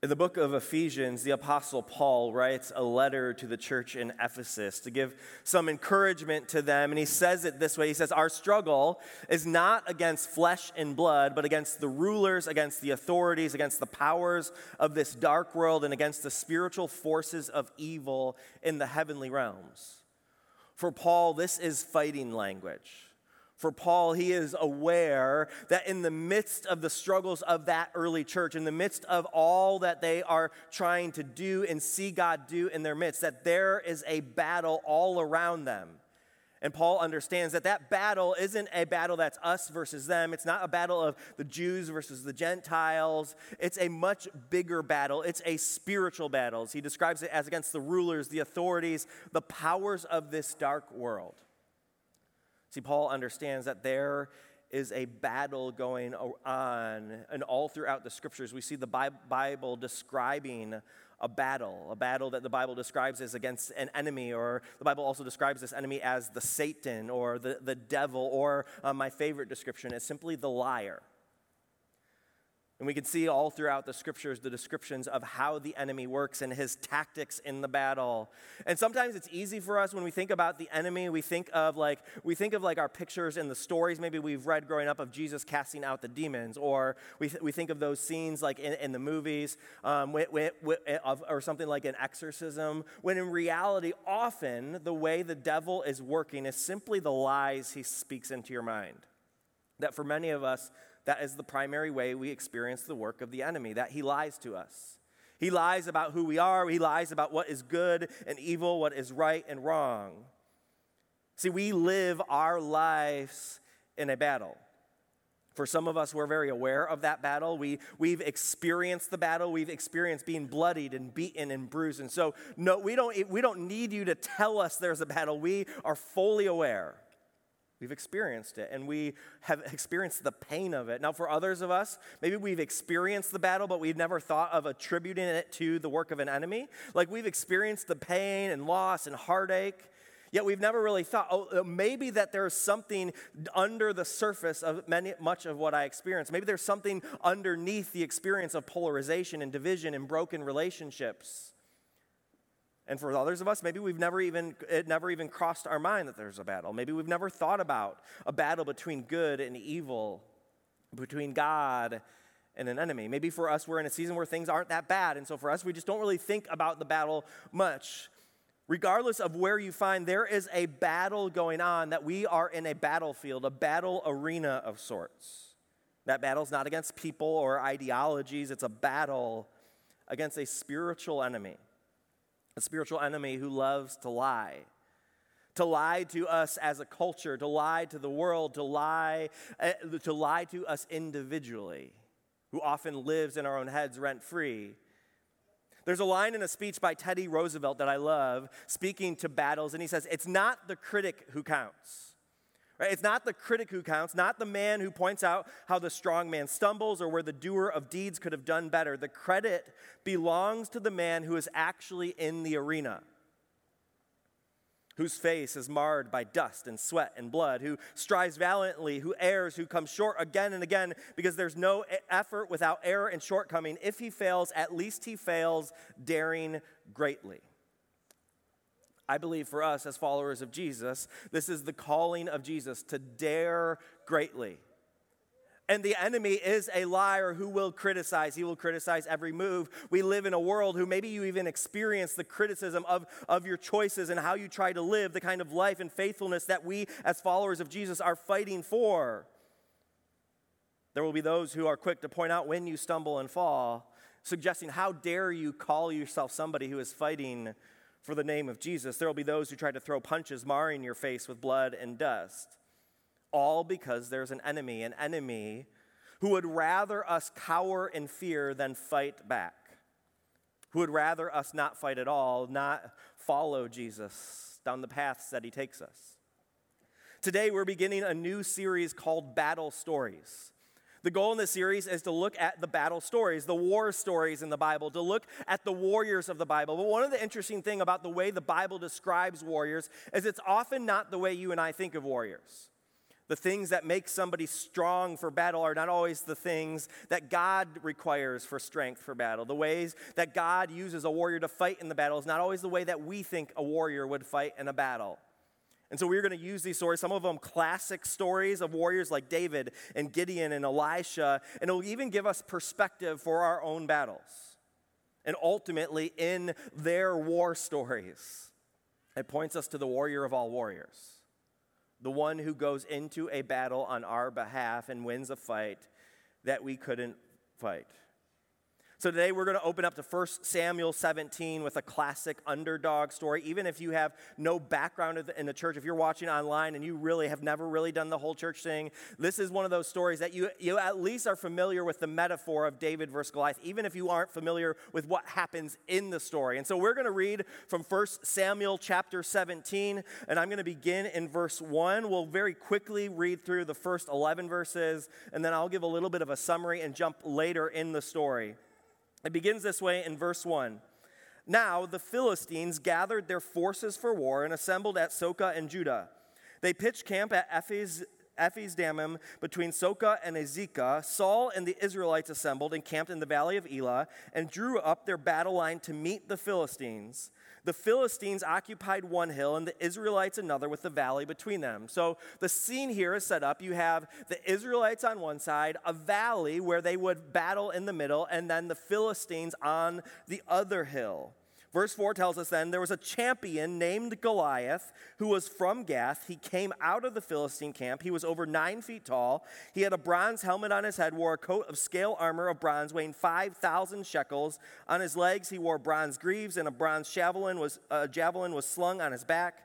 In the book of Ephesians, the Apostle Paul writes a letter to the church in Ephesus to give some encouragement to them. And he says it this way He says, Our struggle is not against flesh and blood, but against the rulers, against the authorities, against the powers of this dark world, and against the spiritual forces of evil in the heavenly realms. For Paul, this is fighting language. For Paul, he is aware that in the midst of the struggles of that early church, in the midst of all that they are trying to do and see God do in their midst, that there is a battle all around them. And Paul understands that that battle isn't a battle that's us versus them. It's not a battle of the Jews versus the Gentiles. It's a much bigger battle. It's a spiritual battle. He describes it as against the rulers, the authorities, the powers of this dark world. See, Paul understands that there is a battle going on, and all throughout the scriptures, we see the Bible describing a battle, a battle that the Bible describes as against an enemy, or the Bible also describes this enemy as the Satan or the, the devil, or uh, my favorite description is simply the liar. And we can see all throughout the scriptures the descriptions of how the enemy works and his tactics in the battle. And sometimes it's easy for us when we think about the enemy, we think of like we think of like our pictures and the stories maybe we've read growing up of Jesus casting out the demons, or we, th- we think of those scenes like in, in the movies, um, of, or something like an exorcism. When in reality, often the way the devil is working is simply the lies he speaks into your mind. That for many of us, that is the primary way we experience the work of the enemy, that he lies to us. He lies about who we are, he lies about what is good and evil, what is right and wrong. See, we live our lives in a battle. For some of us, we're very aware of that battle. We, we've experienced the battle. We've experienced being bloodied and beaten and bruised. And so, no, we don't, we don't need you to tell us there's a battle. We are fully aware. We've experienced it and we have experienced the pain of it. Now, for others of us, maybe we've experienced the battle, but we've never thought of attributing it to the work of an enemy. Like we've experienced the pain and loss and heartache, yet we've never really thought, oh, uh, maybe that there's something under the surface of many, much of what I experienced. Maybe there's something underneath the experience of polarization and division and broken relationships. And for others of us, maybe we've never even, it never even crossed our mind that there's a battle. Maybe we've never thought about a battle between good and evil, between God and an enemy. Maybe for us, we're in a season where things aren't that bad. And so for us, we just don't really think about the battle much. Regardless of where you find, there is a battle going on that we are in a battlefield, a battle arena of sorts. That battle is not against people or ideologies, it's a battle against a spiritual enemy a spiritual enemy who loves to lie. To lie to us as a culture, to lie to the world, to lie, uh, to lie to us individually, who often lives in our own heads rent free. There's a line in a speech by Teddy Roosevelt that I love, speaking to battles, and he says, It's not the critic who counts. Right? It's not the critic who counts, not the man who points out how the strong man stumbles or where the doer of deeds could have done better. The credit belongs to the man who is actually in the arena, whose face is marred by dust and sweat and blood, who strives valiantly, who errs, who comes short again and again because there's no effort without error and shortcoming. If he fails, at least he fails daring greatly. I believe for us as followers of Jesus, this is the calling of Jesus to dare greatly. And the enemy is a liar who will criticize. He will criticize every move. We live in a world who maybe you even experience the criticism of, of your choices and how you try to live, the kind of life and faithfulness that we as followers of Jesus are fighting for. There will be those who are quick to point out when you stumble and fall, suggesting, How dare you call yourself somebody who is fighting for the name of Jesus. There will be those who try to throw punches, marring your face with blood and dust. All because there's an enemy, an enemy who would rather us cower in fear than fight back, who would rather us not fight at all, not follow Jesus down the paths that he takes us. Today, we're beginning a new series called Battle Stories. The goal in this series is to look at the battle stories, the war stories in the Bible, to look at the warriors of the Bible. But one of the interesting thing about the way the Bible describes warriors is it's often not the way you and I think of warriors. The things that make somebody strong for battle are not always the things that God requires for strength for battle. The ways that God uses a warrior to fight in the battle is not always the way that we think a warrior would fight in a battle. And so we're going to use these stories, some of them classic stories of warriors like David and Gideon and Elisha, and it'll even give us perspective for our own battles. And ultimately, in their war stories, it points us to the warrior of all warriors the one who goes into a battle on our behalf and wins a fight that we couldn't fight. So today we're going to open up to 1 Samuel 17 with a classic underdog story. Even if you have no background in the church, if you're watching online and you really have never really done the whole church thing, this is one of those stories that you, you at least are familiar with the metaphor of David versus Goliath, even if you aren't familiar with what happens in the story. And so we're going to read from 1 Samuel chapter 17, and I'm going to begin in verse 1. We'll very quickly read through the first 11 verses, and then I'll give a little bit of a summary and jump later in the story. It begins this way in verse 1. Now the Philistines gathered their forces for war and assembled at Socoh and Judah. They pitched camp at Ephes, Dammim between Socoh and Azekah. Saul and the Israelites assembled and camped in the valley of Elah and drew up their battle line to meet the Philistines. The Philistines occupied one hill and the Israelites another with the valley between them. So the scene here is set up. You have the Israelites on one side, a valley where they would battle in the middle, and then the Philistines on the other hill. Verse 4 tells us then there was a champion named Goliath who was from Gath. He came out of the Philistine camp. He was over nine feet tall. He had a bronze helmet on his head, wore a coat of scale armor of bronze weighing 5,000 shekels. On his legs, he wore bronze greaves, and a bronze javelin was, uh, javelin was slung on his back.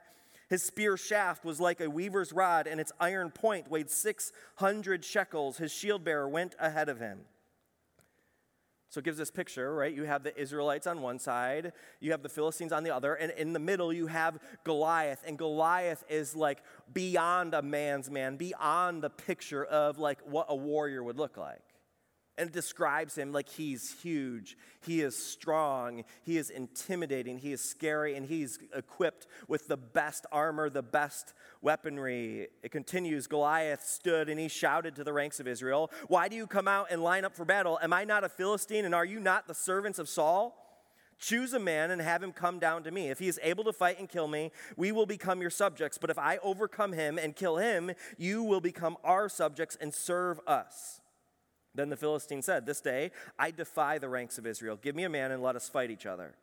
His spear shaft was like a weaver's rod, and its iron point weighed 600 shekels. His shield bearer went ahead of him. So it gives this picture, right? You have the Israelites on one side, you have the Philistines on the other, and in the middle you have Goliath. And Goliath is like beyond a man's man, beyond the picture of like what a warrior would look like and describes him like he's huge, he is strong, he is intimidating, he is scary, and he's equipped with the best armor, the best weaponry. It continues Goliath stood and he shouted to the ranks of Israel, Why do you come out and line up for battle? Am I not a Philistine, and are you not the servants of Saul? Choose a man and have him come down to me. If he is able to fight and kill me, we will become your subjects. But if I overcome him and kill him, you will become our subjects and serve us. Then the Philistine said, This day I defy the ranks of Israel. Give me a man and let us fight each other.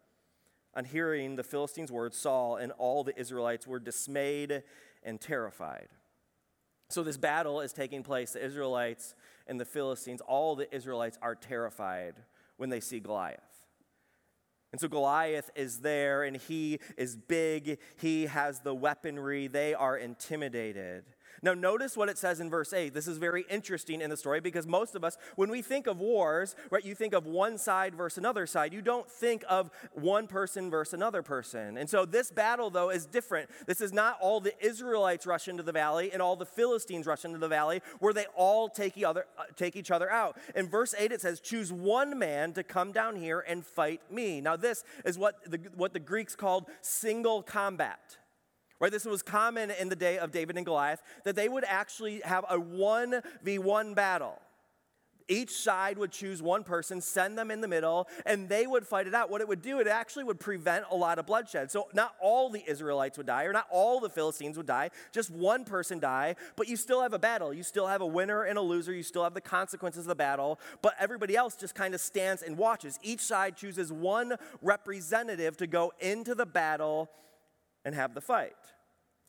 On hearing the Philistines' words, Saul and all the Israelites were dismayed and terrified. So this battle is taking place. The Israelites and the Philistines, all the Israelites are terrified when they see Goliath. And so Goliath is there and he is big. He has the weaponry. They are intimidated. Now, notice what it says in verse 8. This is very interesting in the story because most of us, when we think of wars, right, you think of one side versus another side. You don't think of one person versus another person. And so this battle, though, is different. This is not all the Israelites rush into the valley and all the Philistines rush into the valley where they all take, each other, uh, take each other out. In verse 8, it says, Choose one man to come down here and fight me. Now, this is what the, what the Greeks called single combat. Right, this was common in the day of David and Goliath that they would actually have a 1v1 battle. Each side would choose one person, send them in the middle, and they would fight it out. What it would do, it actually would prevent a lot of bloodshed. So, not all the Israelites would die, or not all the Philistines would die, just one person die, but you still have a battle. You still have a winner and a loser. You still have the consequences of the battle, but everybody else just kind of stands and watches. Each side chooses one representative to go into the battle and have the fight.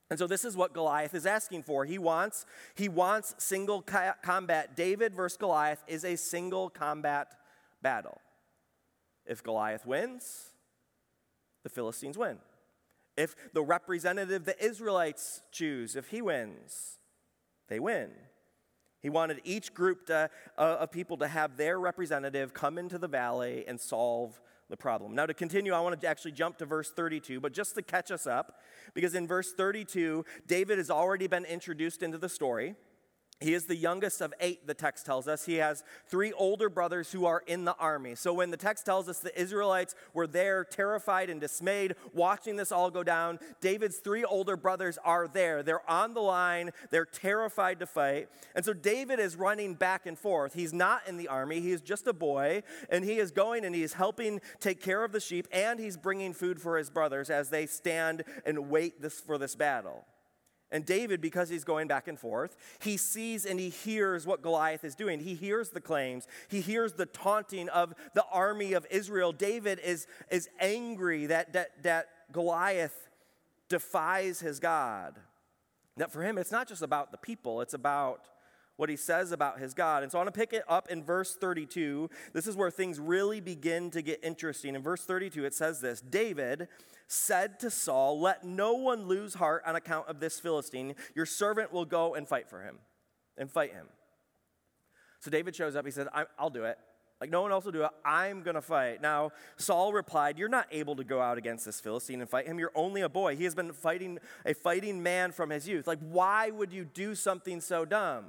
And so this is what Goliath is asking for. He wants he wants single combat. David versus Goliath is a single combat battle. If Goliath wins, the Philistines win. If the representative the Israelites choose, if he wins, they win. He wanted each group to, uh, of people to have their representative come into the valley and solve the problem. Now, to continue, I want to actually jump to verse 32, but just to catch us up, because in verse 32, David has already been introduced into the story. He is the youngest of eight, the text tells us. He has three older brothers who are in the army. So when the text tells us the Israelites were there, terrified and dismayed, watching this all go down, David's three older brothers are there. They're on the line, they're terrified to fight. And so David is running back and forth. He's not in the army, he is just a boy, and he is going and he is helping take care of the sheep, and he's bringing food for his brothers as they stand and wait this, for this battle. And David, because he's going back and forth, he sees and he hears what Goliath is doing. He hears the claims, he hears the taunting of the army of Israel. David is, is angry that, that, that Goliath defies his God. That for him, it's not just about the people, it's about what he says about his God. And so I want to pick it up in verse 32. This is where things really begin to get interesting. In verse 32, it says this David said to Saul, Let no one lose heart on account of this Philistine. Your servant will go and fight for him and fight him. So David shows up. He said, I'll do it. Like no one else will do it. I'm going to fight. Now, Saul replied, You're not able to go out against this Philistine and fight him. You're only a boy. He has been fighting a fighting man from his youth. Like, why would you do something so dumb?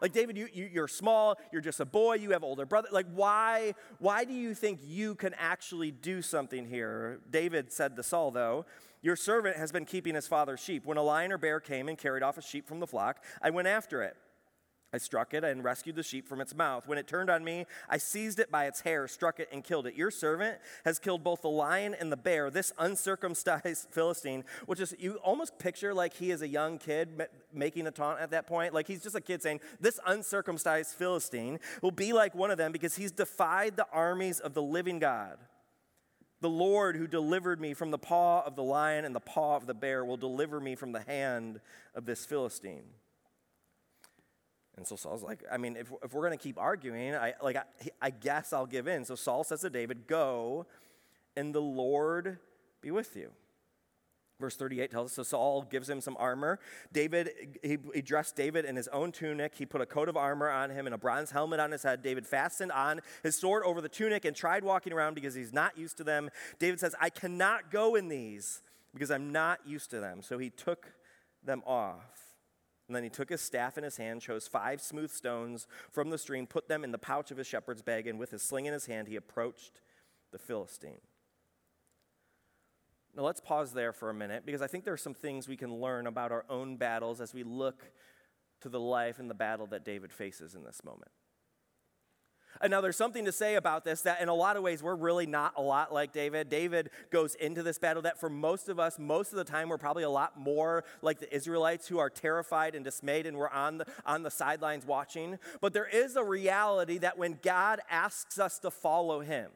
Like, David, you, you, are small, you're just a boy, you have older brother. Like, why, why do you think you can actually do something here? David said to Saul, though, Your servant has been keeping his father's sheep. When a lion or bear came and carried off a sheep from the flock, I went after it. I struck it and rescued the sheep from its mouth. When it turned on me, I seized it by its hair, struck it, and killed it. Your servant has killed both the lion and the bear. This uncircumcised Philistine, which is, you almost picture like he is a young kid making a taunt at that point. Like he's just a kid saying, This uncircumcised Philistine will be like one of them because he's defied the armies of the living God. The Lord who delivered me from the paw of the lion and the paw of the bear will deliver me from the hand of this Philistine. And so Saul's like, I mean, if, if we're going to keep arguing, I, like, I, I guess I'll give in. So Saul says to David, Go, and the Lord be with you. Verse 38 tells us so Saul gives him some armor. David, he, he, dressed David in his own tunic. He put a coat of armor on him and a bronze helmet on his head. David fastened on his sword over the tunic and tried walking around because he's not used to them. David says, I cannot go in these because I'm not used to them. So he took them off. And then he took his staff in his hand, chose five smooth stones from the stream, put them in the pouch of his shepherd's bag, and with his sling in his hand, he approached the Philistine. Now let's pause there for a minute because I think there are some things we can learn about our own battles as we look to the life and the battle that David faces in this moment. And now there's something to say about this that in a lot of ways we're really not a lot like David. David goes into this battle that for most of us, most of the time we're probably a lot more like the Israelites who are terrified and dismayed and we're on the, on the sidelines watching. But there is a reality that when God asks us to follow him,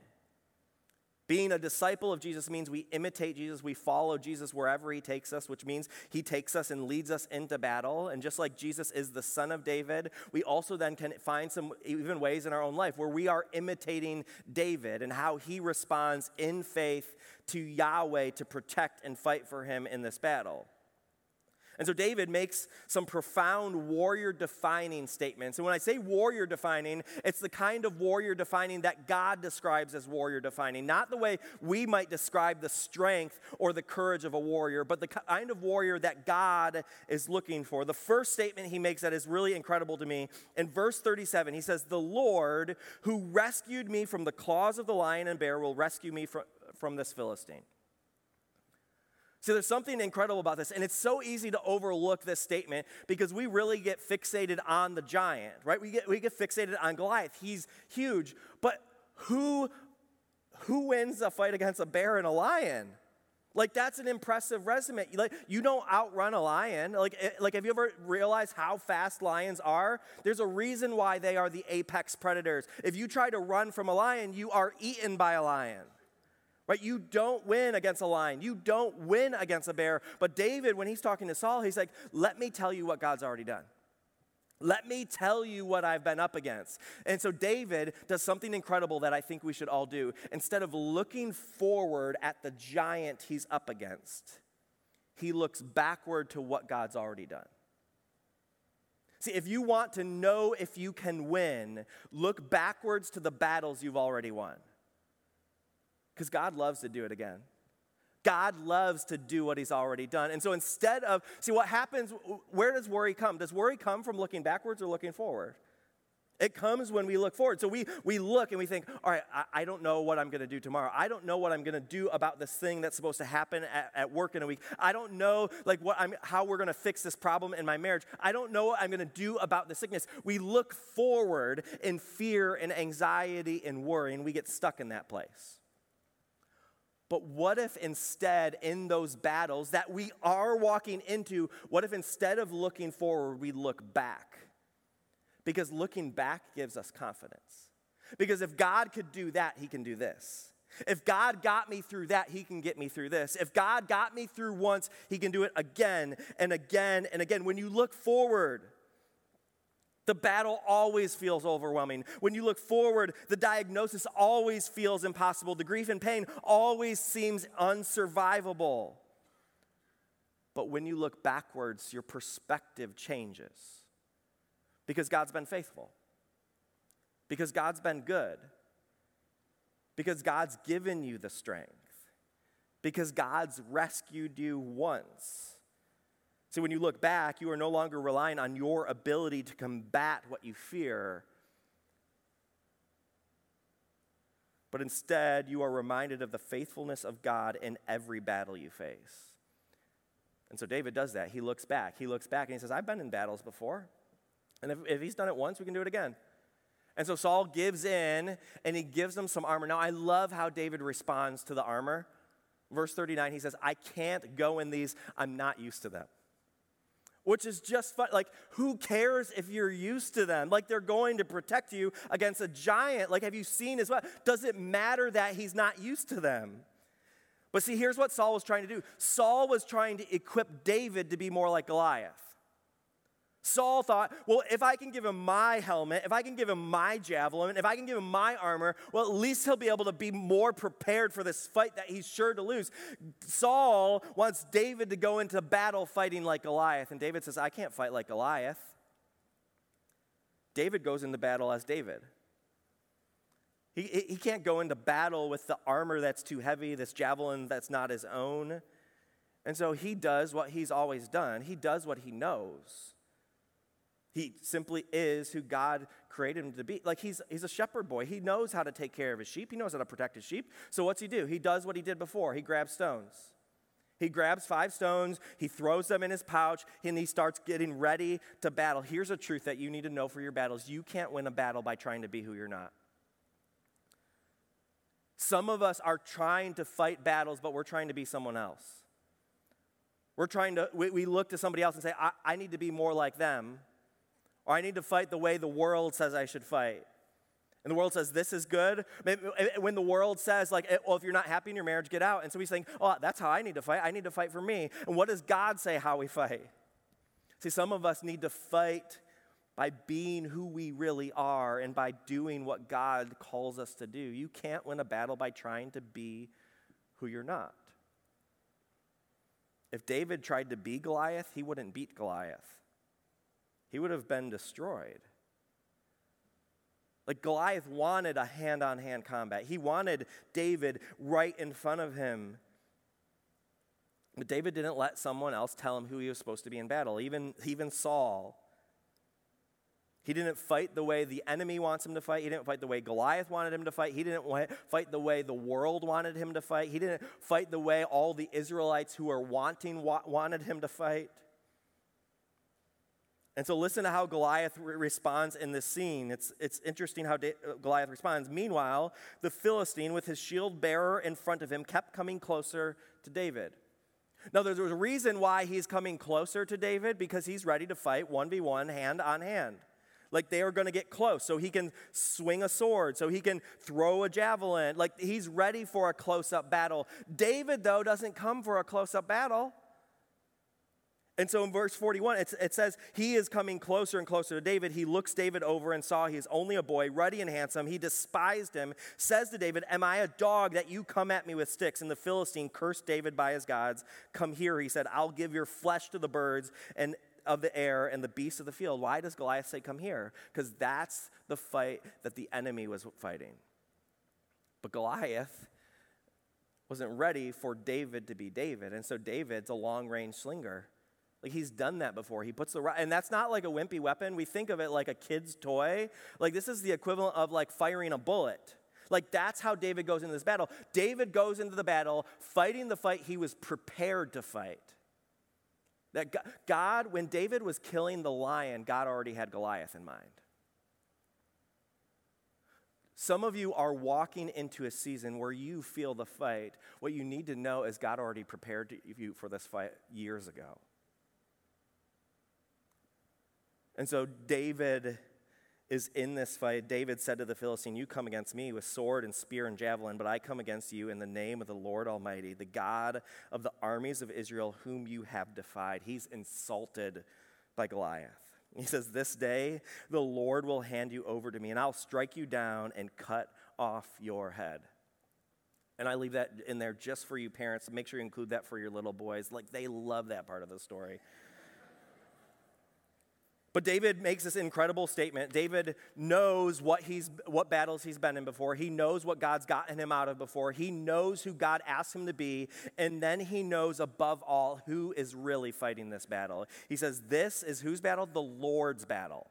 being a disciple of Jesus means we imitate Jesus, we follow Jesus wherever he takes us, which means he takes us and leads us into battle. And just like Jesus is the son of David, we also then can find some even ways in our own life where we are imitating David and how he responds in faith to Yahweh to protect and fight for him in this battle. And so David makes some profound warrior defining statements. And when I say warrior defining, it's the kind of warrior defining that God describes as warrior defining. Not the way we might describe the strength or the courage of a warrior, but the kind of warrior that God is looking for. The first statement he makes that is really incredible to me in verse 37, he says, The Lord who rescued me from the claws of the lion and bear will rescue me from, from this Philistine. So there's something incredible about this, and it's so easy to overlook this statement because we really get fixated on the giant, right? We get, we get fixated on Goliath. He's huge, but who, who wins a fight against a bear and a lion? Like that's an impressive resume. Like you don't outrun a lion. Like eh, like have you ever realized how fast lions are? There's a reason why they are the apex predators. If you try to run from a lion, you are eaten by a lion. Right? You don't win against a lion. You don't win against a bear. But David, when he's talking to Saul, he's like, let me tell you what God's already done. Let me tell you what I've been up against. And so David does something incredible that I think we should all do. Instead of looking forward at the giant he's up against, he looks backward to what God's already done. See, if you want to know if you can win, look backwards to the battles you've already won because God loves to do it again. God loves to do what he's already done. And so instead of, see what happens, where does worry come? Does worry come from looking backwards or looking forward? It comes when we look forward. So we, we look and we think, all right, I, I don't know what I'm going to do tomorrow. I don't know what I'm going to do about this thing that's supposed to happen at, at work in a week. I don't know like what I'm, how we're going to fix this problem in my marriage. I don't know what I'm going to do about the sickness. We look forward in fear and anxiety and worry, and we get stuck in that place. But what if instead, in those battles that we are walking into, what if instead of looking forward, we look back? Because looking back gives us confidence. Because if God could do that, He can do this. If God got me through that, He can get me through this. If God got me through once, He can do it again and again and again. When you look forward, the battle always feels overwhelming. When you look forward, the diagnosis always feels impossible. The grief and pain always seems unsurvivable. But when you look backwards, your perspective changes because God's been faithful, because God's been good, because God's given you the strength, because God's rescued you once. See, when you look back, you are no longer relying on your ability to combat what you fear, but instead you are reminded of the faithfulness of God in every battle you face. And so David does that. He looks back. He looks back and he says, I've been in battles before. And if, if he's done it once, we can do it again. And so Saul gives in and he gives them some armor. Now, I love how David responds to the armor. Verse 39, he says, I can't go in these, I'm not used to them which is just fun. Like, who cares if you're used to them? Like, they're going to protect you against a giant. Like, have you seen as well? Does it matter that he's not used to them? But see, here's what Saul was trying to do Saul was trying to equip David to be more like Goliath. Saul thought, well, if I can give him my helmet, if I can give him my javelin, if I can give him my armor, well, at least he'll be able to be more prepared for this fight that he's sure to lose. Saul wants David to go into battle fighting like Goliath, and David says, I can't fight like Goliath. David goes into battle as David. He, he can't go into battle with the armor that's too heavy, this javelin that's not his own. And so he does what he's always done. He does what he knows. He simply is who God created him to be. Like he's, he's a shepherd boy. He knows how to take care of his sheep, he knows how to protect his sheep. So what's he do? He does what he did before he grabs stones. He grabs five stones, he throws them in his pouch, and he starts getting ready to battle. Here's a truth that you need to know for your battles you can't win a battle by trying to be who you're not. Some of us are trying to fight battles, but we're trying to be someone else. We're trying to, we, we look to somebody else and say, I, I need to be more like them or I need to fight the way the world says I should fight. And the world says this is good. When the world says, like, eh, well, if you're not happy in your marriage, get out. And so he's saying, oh, that's how I need to fight. I need to fight for me. And what does God say how we fight? See, some of us need to fight by being who we really are and by doing what God calls us to do. You can't win a battle by trying to be who you're not. If David tried to be Goliath, he wouldn't beat Goliath he would have been destroyed. Like Goliath wanted a hand on hand combat, he wanted David right in front of him. But David didn't let someone else tell him who he was supposed to be in battle, even, even Saul. He didn't fight the way the enemy wants him to fight. He didn't fight the way Goliath wanted him to fight. He didn't fight the way the world wanted him to fight. He didn't fight the way all the Israelites who are wanting wanted him to fight. And so listen to how Goliath re- responds in this scene. It's, it's interesting how da- Goliath responds. Meanwhile, the Philistine, with his shield bearer in front of him, kept coming closer to David. Now, there's a reason why he's coming closer to David because he's ready to fight 1v1, hand on hand. Like they are going to get close so he can swing a sword, so he can throw a javelin. Like he's ready for a close up battle. David, though, doesn't come for a close up battle. And so in verse 41, it says, He is coming closer and closer to David. He looks David over and saw he is only a boy, ruddy and handsome. He despised him, says to David, Am I a dog that you come at me with sticks? And the Philistine cursed David by his gods. Come here, he said, I'll give your flesh to the birds and of the air and the beasts of the field. Why does Goliath say, Come here? Because that's the fight that the enemy was fighting. But Goliath wasn't ready for David to be David. And so David's a long range slinger. Like he's done that before. He puts the right, and that's not like a wimpy weapon. We think of it like a kid's toy. Like this is the equivalent of like firing a bullet. Like that's how David goes into this battle. David goes into the battle fighting the fight he was prepared to fight. That God, when David was killing the lion, God already had Goliath in mind. Some of you are walking into a season where you feel the fight. What you need to know is God already prepared you for this fight years ago. And so David is in this fight. David said to the Philistine, You come against me with sword and spear and javelin, but I come against you in the name of the Lord Almighty, the God of the armies of Israel, whom you have defied. He's insulted by Goliath. He says, This day the Lord will hand you over to me, and I'll strike you down and cut off your head. And I leave that in there just for you parents. Make sure you include that for your little boys. Like, they love that part of the story. But David makes this incredible statement. David knows what, he's, what battles he's been in before. He knows what God's gotten him out of before. He knows who God asked him to be. And then he knows above all who is really fighting this battle. He says, This is whose battle? The Lord's battle.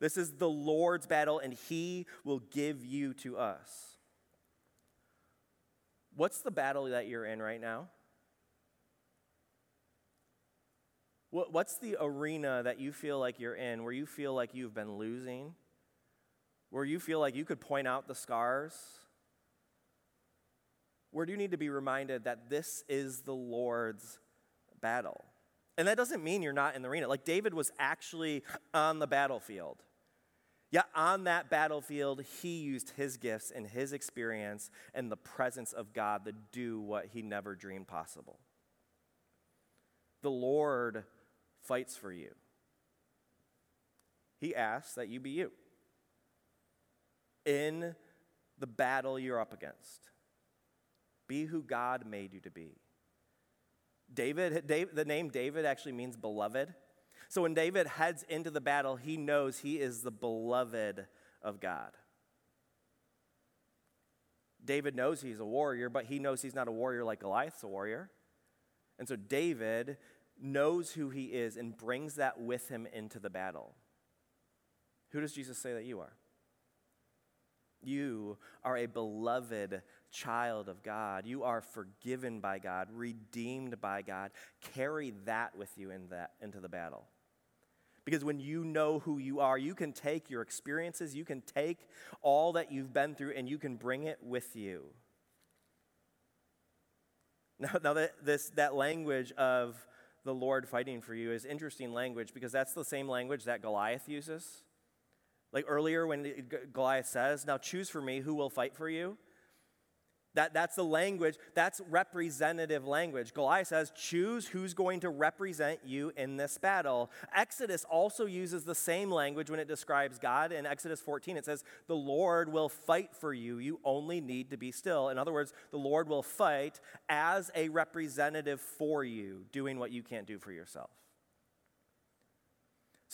This is the Lord's battle, and he will give you to us. What's the battle that you're in right now? What's the arena that you feel like you're in where you feel like you've been losing? Where you feel like you could point out the scars? Where do you need to be reminded that this is the Lord's battle? And that doesn't mean you're not in the arena. Like David was actually on the battlefield. Yet on that battlefield, he used his gifts and his experience and the presence of God to do what he never dreamed possible. The Lord fights for you. He asks that you be you in the battle you're up against. Be who God made you to be. David, David, the name David actually means beloved. So when David heads into the battle, he knows he is the beloved of God. David knows he's a warrior, but he knows he's not a warrior like Goliath's a warrior. And so David knows who he is and brings that with him into the battle. Who does Jesus say that you are? You are a beloved child of God. You are forgiven by God, redeemed by God. Carry that with you in that, into the battle. Because when you know who you are, you can take your experiences, you can take all that you've been through, and you can bring it with you. Now, now that, this, that language of the Lord fighting for you is interesting language because that's the same language that Goliath uses. Like earlier when Goliath says, Now choose for me who will fight for you. That, that's the language, that's representative language. Goliath says, choose who's going to represent you in this battle. Exodus also uses the same language when it describes God. In Exodus 14, it says, the Lord will fight for you. You only need to be still. In other words, the Lord will fight as a representative for you, doing what you can't do for yourself.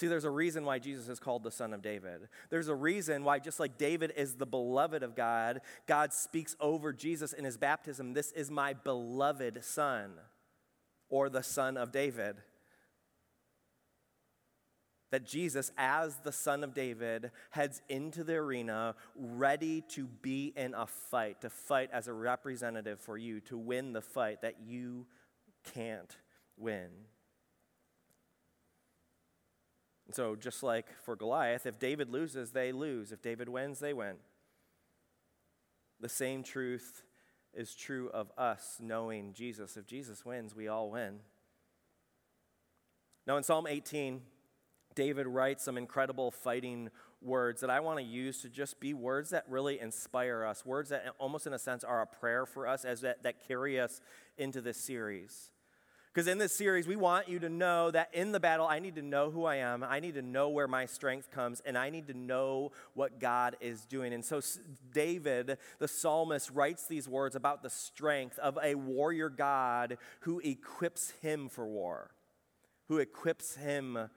See, there's a reason why Jesus is called the Son of David. There's a reason why, just like David is the beloved of God, God speaks over Jesus in his baptism This is my beloved Son, or the Son of David. That Jesus, as the Son of David, heads into the arena ready to be in a fight, to fight as a representative for you, to win the fight that you can't win. And so, just like for Goliath, if David loses, they lose. If David wins, they win. The same truth is true of us knowing Jesus. If Jesus wins, we all win. Now, in Psalm 18, David writes some incredible fighting words that I want to use to just be words that really inspire us, words that almost in a sense are a prayer for us as that, that carry us into this series. Because in this series, we want you to know that in the battle, I need to know who I am. I need to know where my strength comes, and I need to know what God is doing. And so, David, the psalmist, writes these words about the strength of a warrior God who equips him for war, who equips him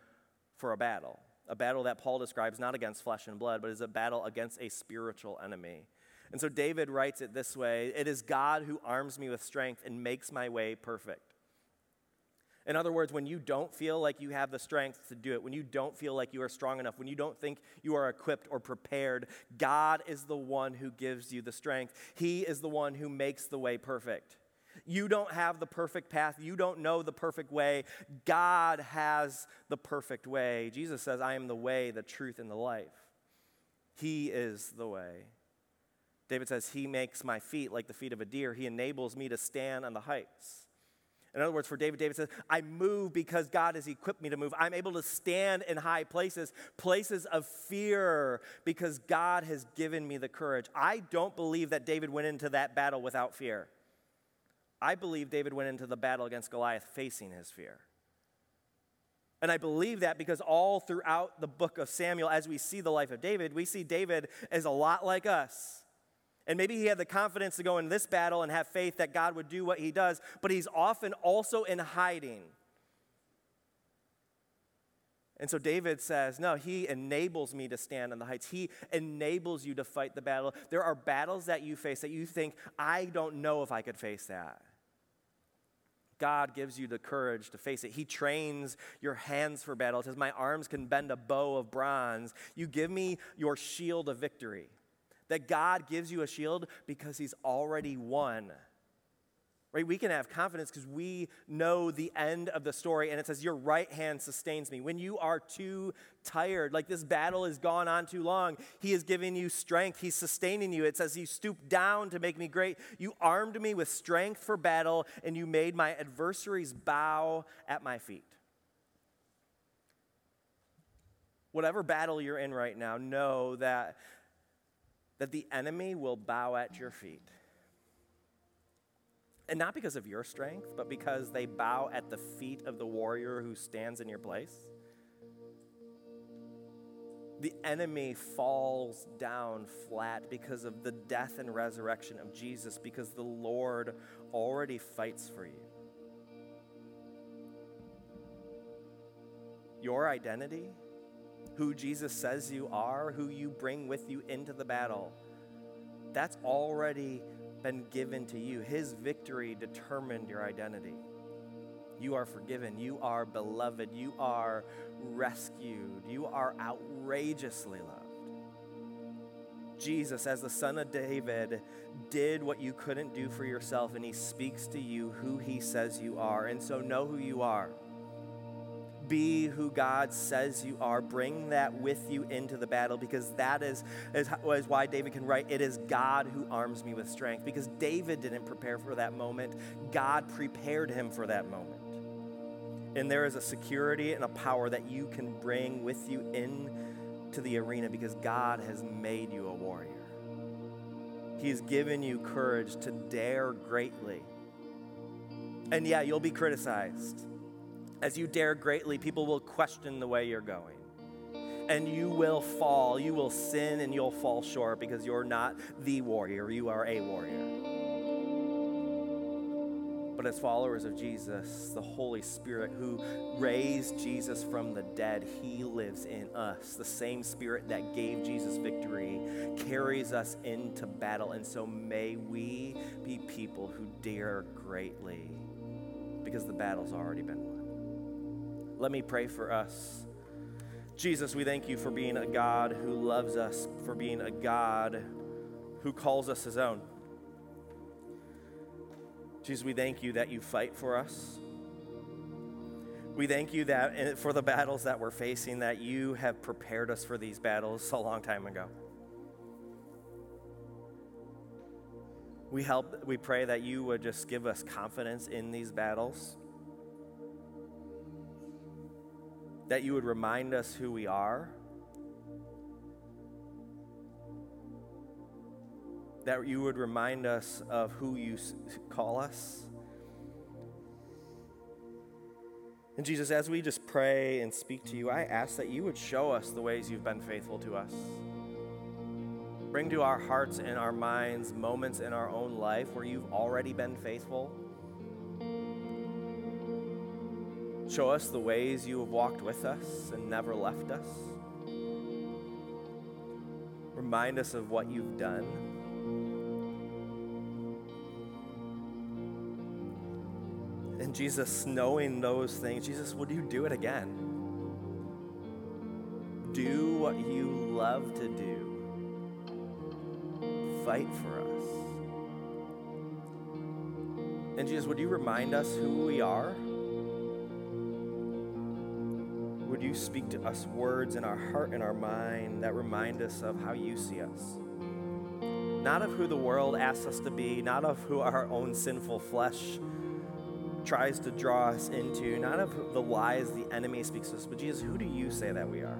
for a battle. A battle that Paul describes not against flesh and blood, but is a battle against a spiritual enemy. And so David writes it this way It is God who arms me with strength and makes my way perfect. In other words, when you don't feel like you have the strength to do it, when you don't feel like you are strong enough, when you don't think you are equipped or prepared, God is the one who gives you the strength. He is the one who makes the way perfect. You don't have the perfect path. You don't know the perfect way. God has the perfect way. Jesus says, I am the way, the truth, and the life. He is the way. David says, He makes my feet like the feet of a deer. He enables me to stand on the heights. In other words, for David, David says, I move because God has equipped me to move. I'm able to stand in high places, places of fear, because God has given me the courage. I don't believe that David went into that battle without fear. I believe David went into the battle against Goliath facing his fear. And I believe that because all throughout the book of Samuel, as we see the life of David, we see David as a lot like us. And maybe he had the confidence to go in this battle and have faith that God would do what he does, but he's often also in hiding. And so David says, No, he enables me to stand on the heights. He enables you to fight the battle. There are battles that you face that you think, I don't know if I could face that. God gives you the courage to face it. He trains your hands for battle. It says, My arms can bend a bow of bronze. You give me your shield of victory that God gives you a shield because He's already won. Right? We can have confidence because we know the end of the story, and it says, Your right hand sustains me. When you are too tired, like this battle has gone on too long, He is giving you strength. He's sustaining you. It says, You stooped down to make me great. You armed me with strength for battle, and you made my adversaries bow at my feet. Whatever battle you're in right now, know that that the enemy will bow at your feet. And not because of your strength, but because they bow at the feet of the warrior who stands in your place. The enemy falls down flat because of the death and resurrection of Jesus, because the Lord already fights for you. Your identity who Jesus says you are, who you bring with you into the battle. That's already been given to you. His victory determined your identity. You are forgiven. You are beloved. You are rescued. You are outrageously loved. Jesus, as the Son of David, did what you couldn't do for yourself, and he speaks to you who he says you are. And so know who you are be who God says you are. Bring that with you into the battle because that is, is, is why David can write, It is God who arms me with strength. Because David didn't prepare for that moment, God prepared him for that moment. And there is a security and a power that you can bring with you into the arena because God has made you a warrior. He's given you courage to dare greatly. And yeah, you'll be criticized. As you dare greatly, people will question the way you're going. And you will fall. You will sin and you'll fall short because you're not the warrior. You are a warrior. But as followers of Jesus, the Holy Spirit who raised Jesus from the dead, He lives in us. The same Spirit that gave Jesus victory carries us into battle. And so may we be people who dare greatly because the battle's already been won. Let me pray for us. Jesus, we thank you for being a God who loves us, for being a God who calls us his own. Jesus, we thank you that you fight for us. We thank you that eh, for the battles that we're facing, that you have prepared us for these battles a long time ago. We help, we pray that you would just give us confidence in these battles. That you would remind us who we are, that you would remind us of who you call us. And Jesus, as we just pray and speak to you, I ask that you would show us the ways you've been faithful to us. Bring to our hearts and our minds moments in our own life where you've already been faithful Show us the ways you have walked with us and never left us. Remind us of what you've done. And Jesus, knowing those things, Jesus, would you do it again? do what you love to do. Fight for us. And Jesus, would you remind us who we are? Would you speak to us words in our heart and our mind that remind us of how you see us? Not of who the world asks us to be, not of who our own sinful flesh tries to draw us into, not of the lies the enemy speaks to us, but Jesus, who do you say that we are?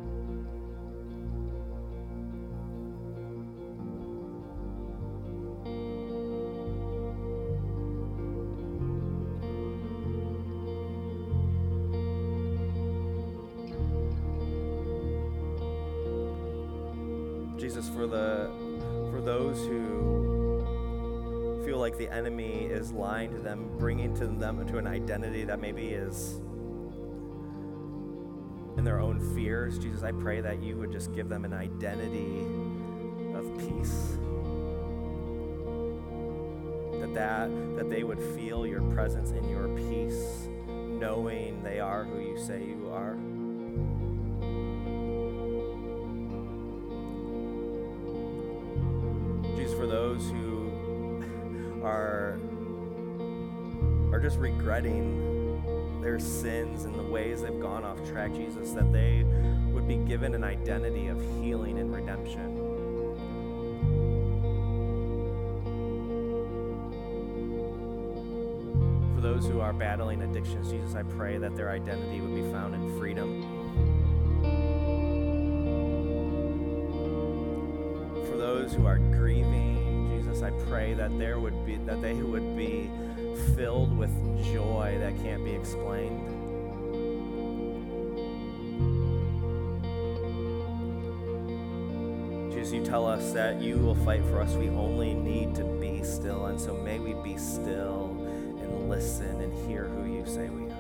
To an identity that maybe is in their own fears, Jesus, I pray that you would just give them an identity of peace. That, that that they would feel your presence in your peace, knowing they are who you say you are. Jesus, for those who are just regretting their sins and the ways they've gone off track, Jesus, that they would be given an identity of healing and redemption. For those who are battling addictions, Jesus, I pray that their identity would be found in freedom. For those who are grieving, Jesus, I pray that there would be that they would be filled with joy that can't be explained. Jesus, you tell us that you will fight for us. We only need to be still. And so may we be still and listen and hear who you say we are.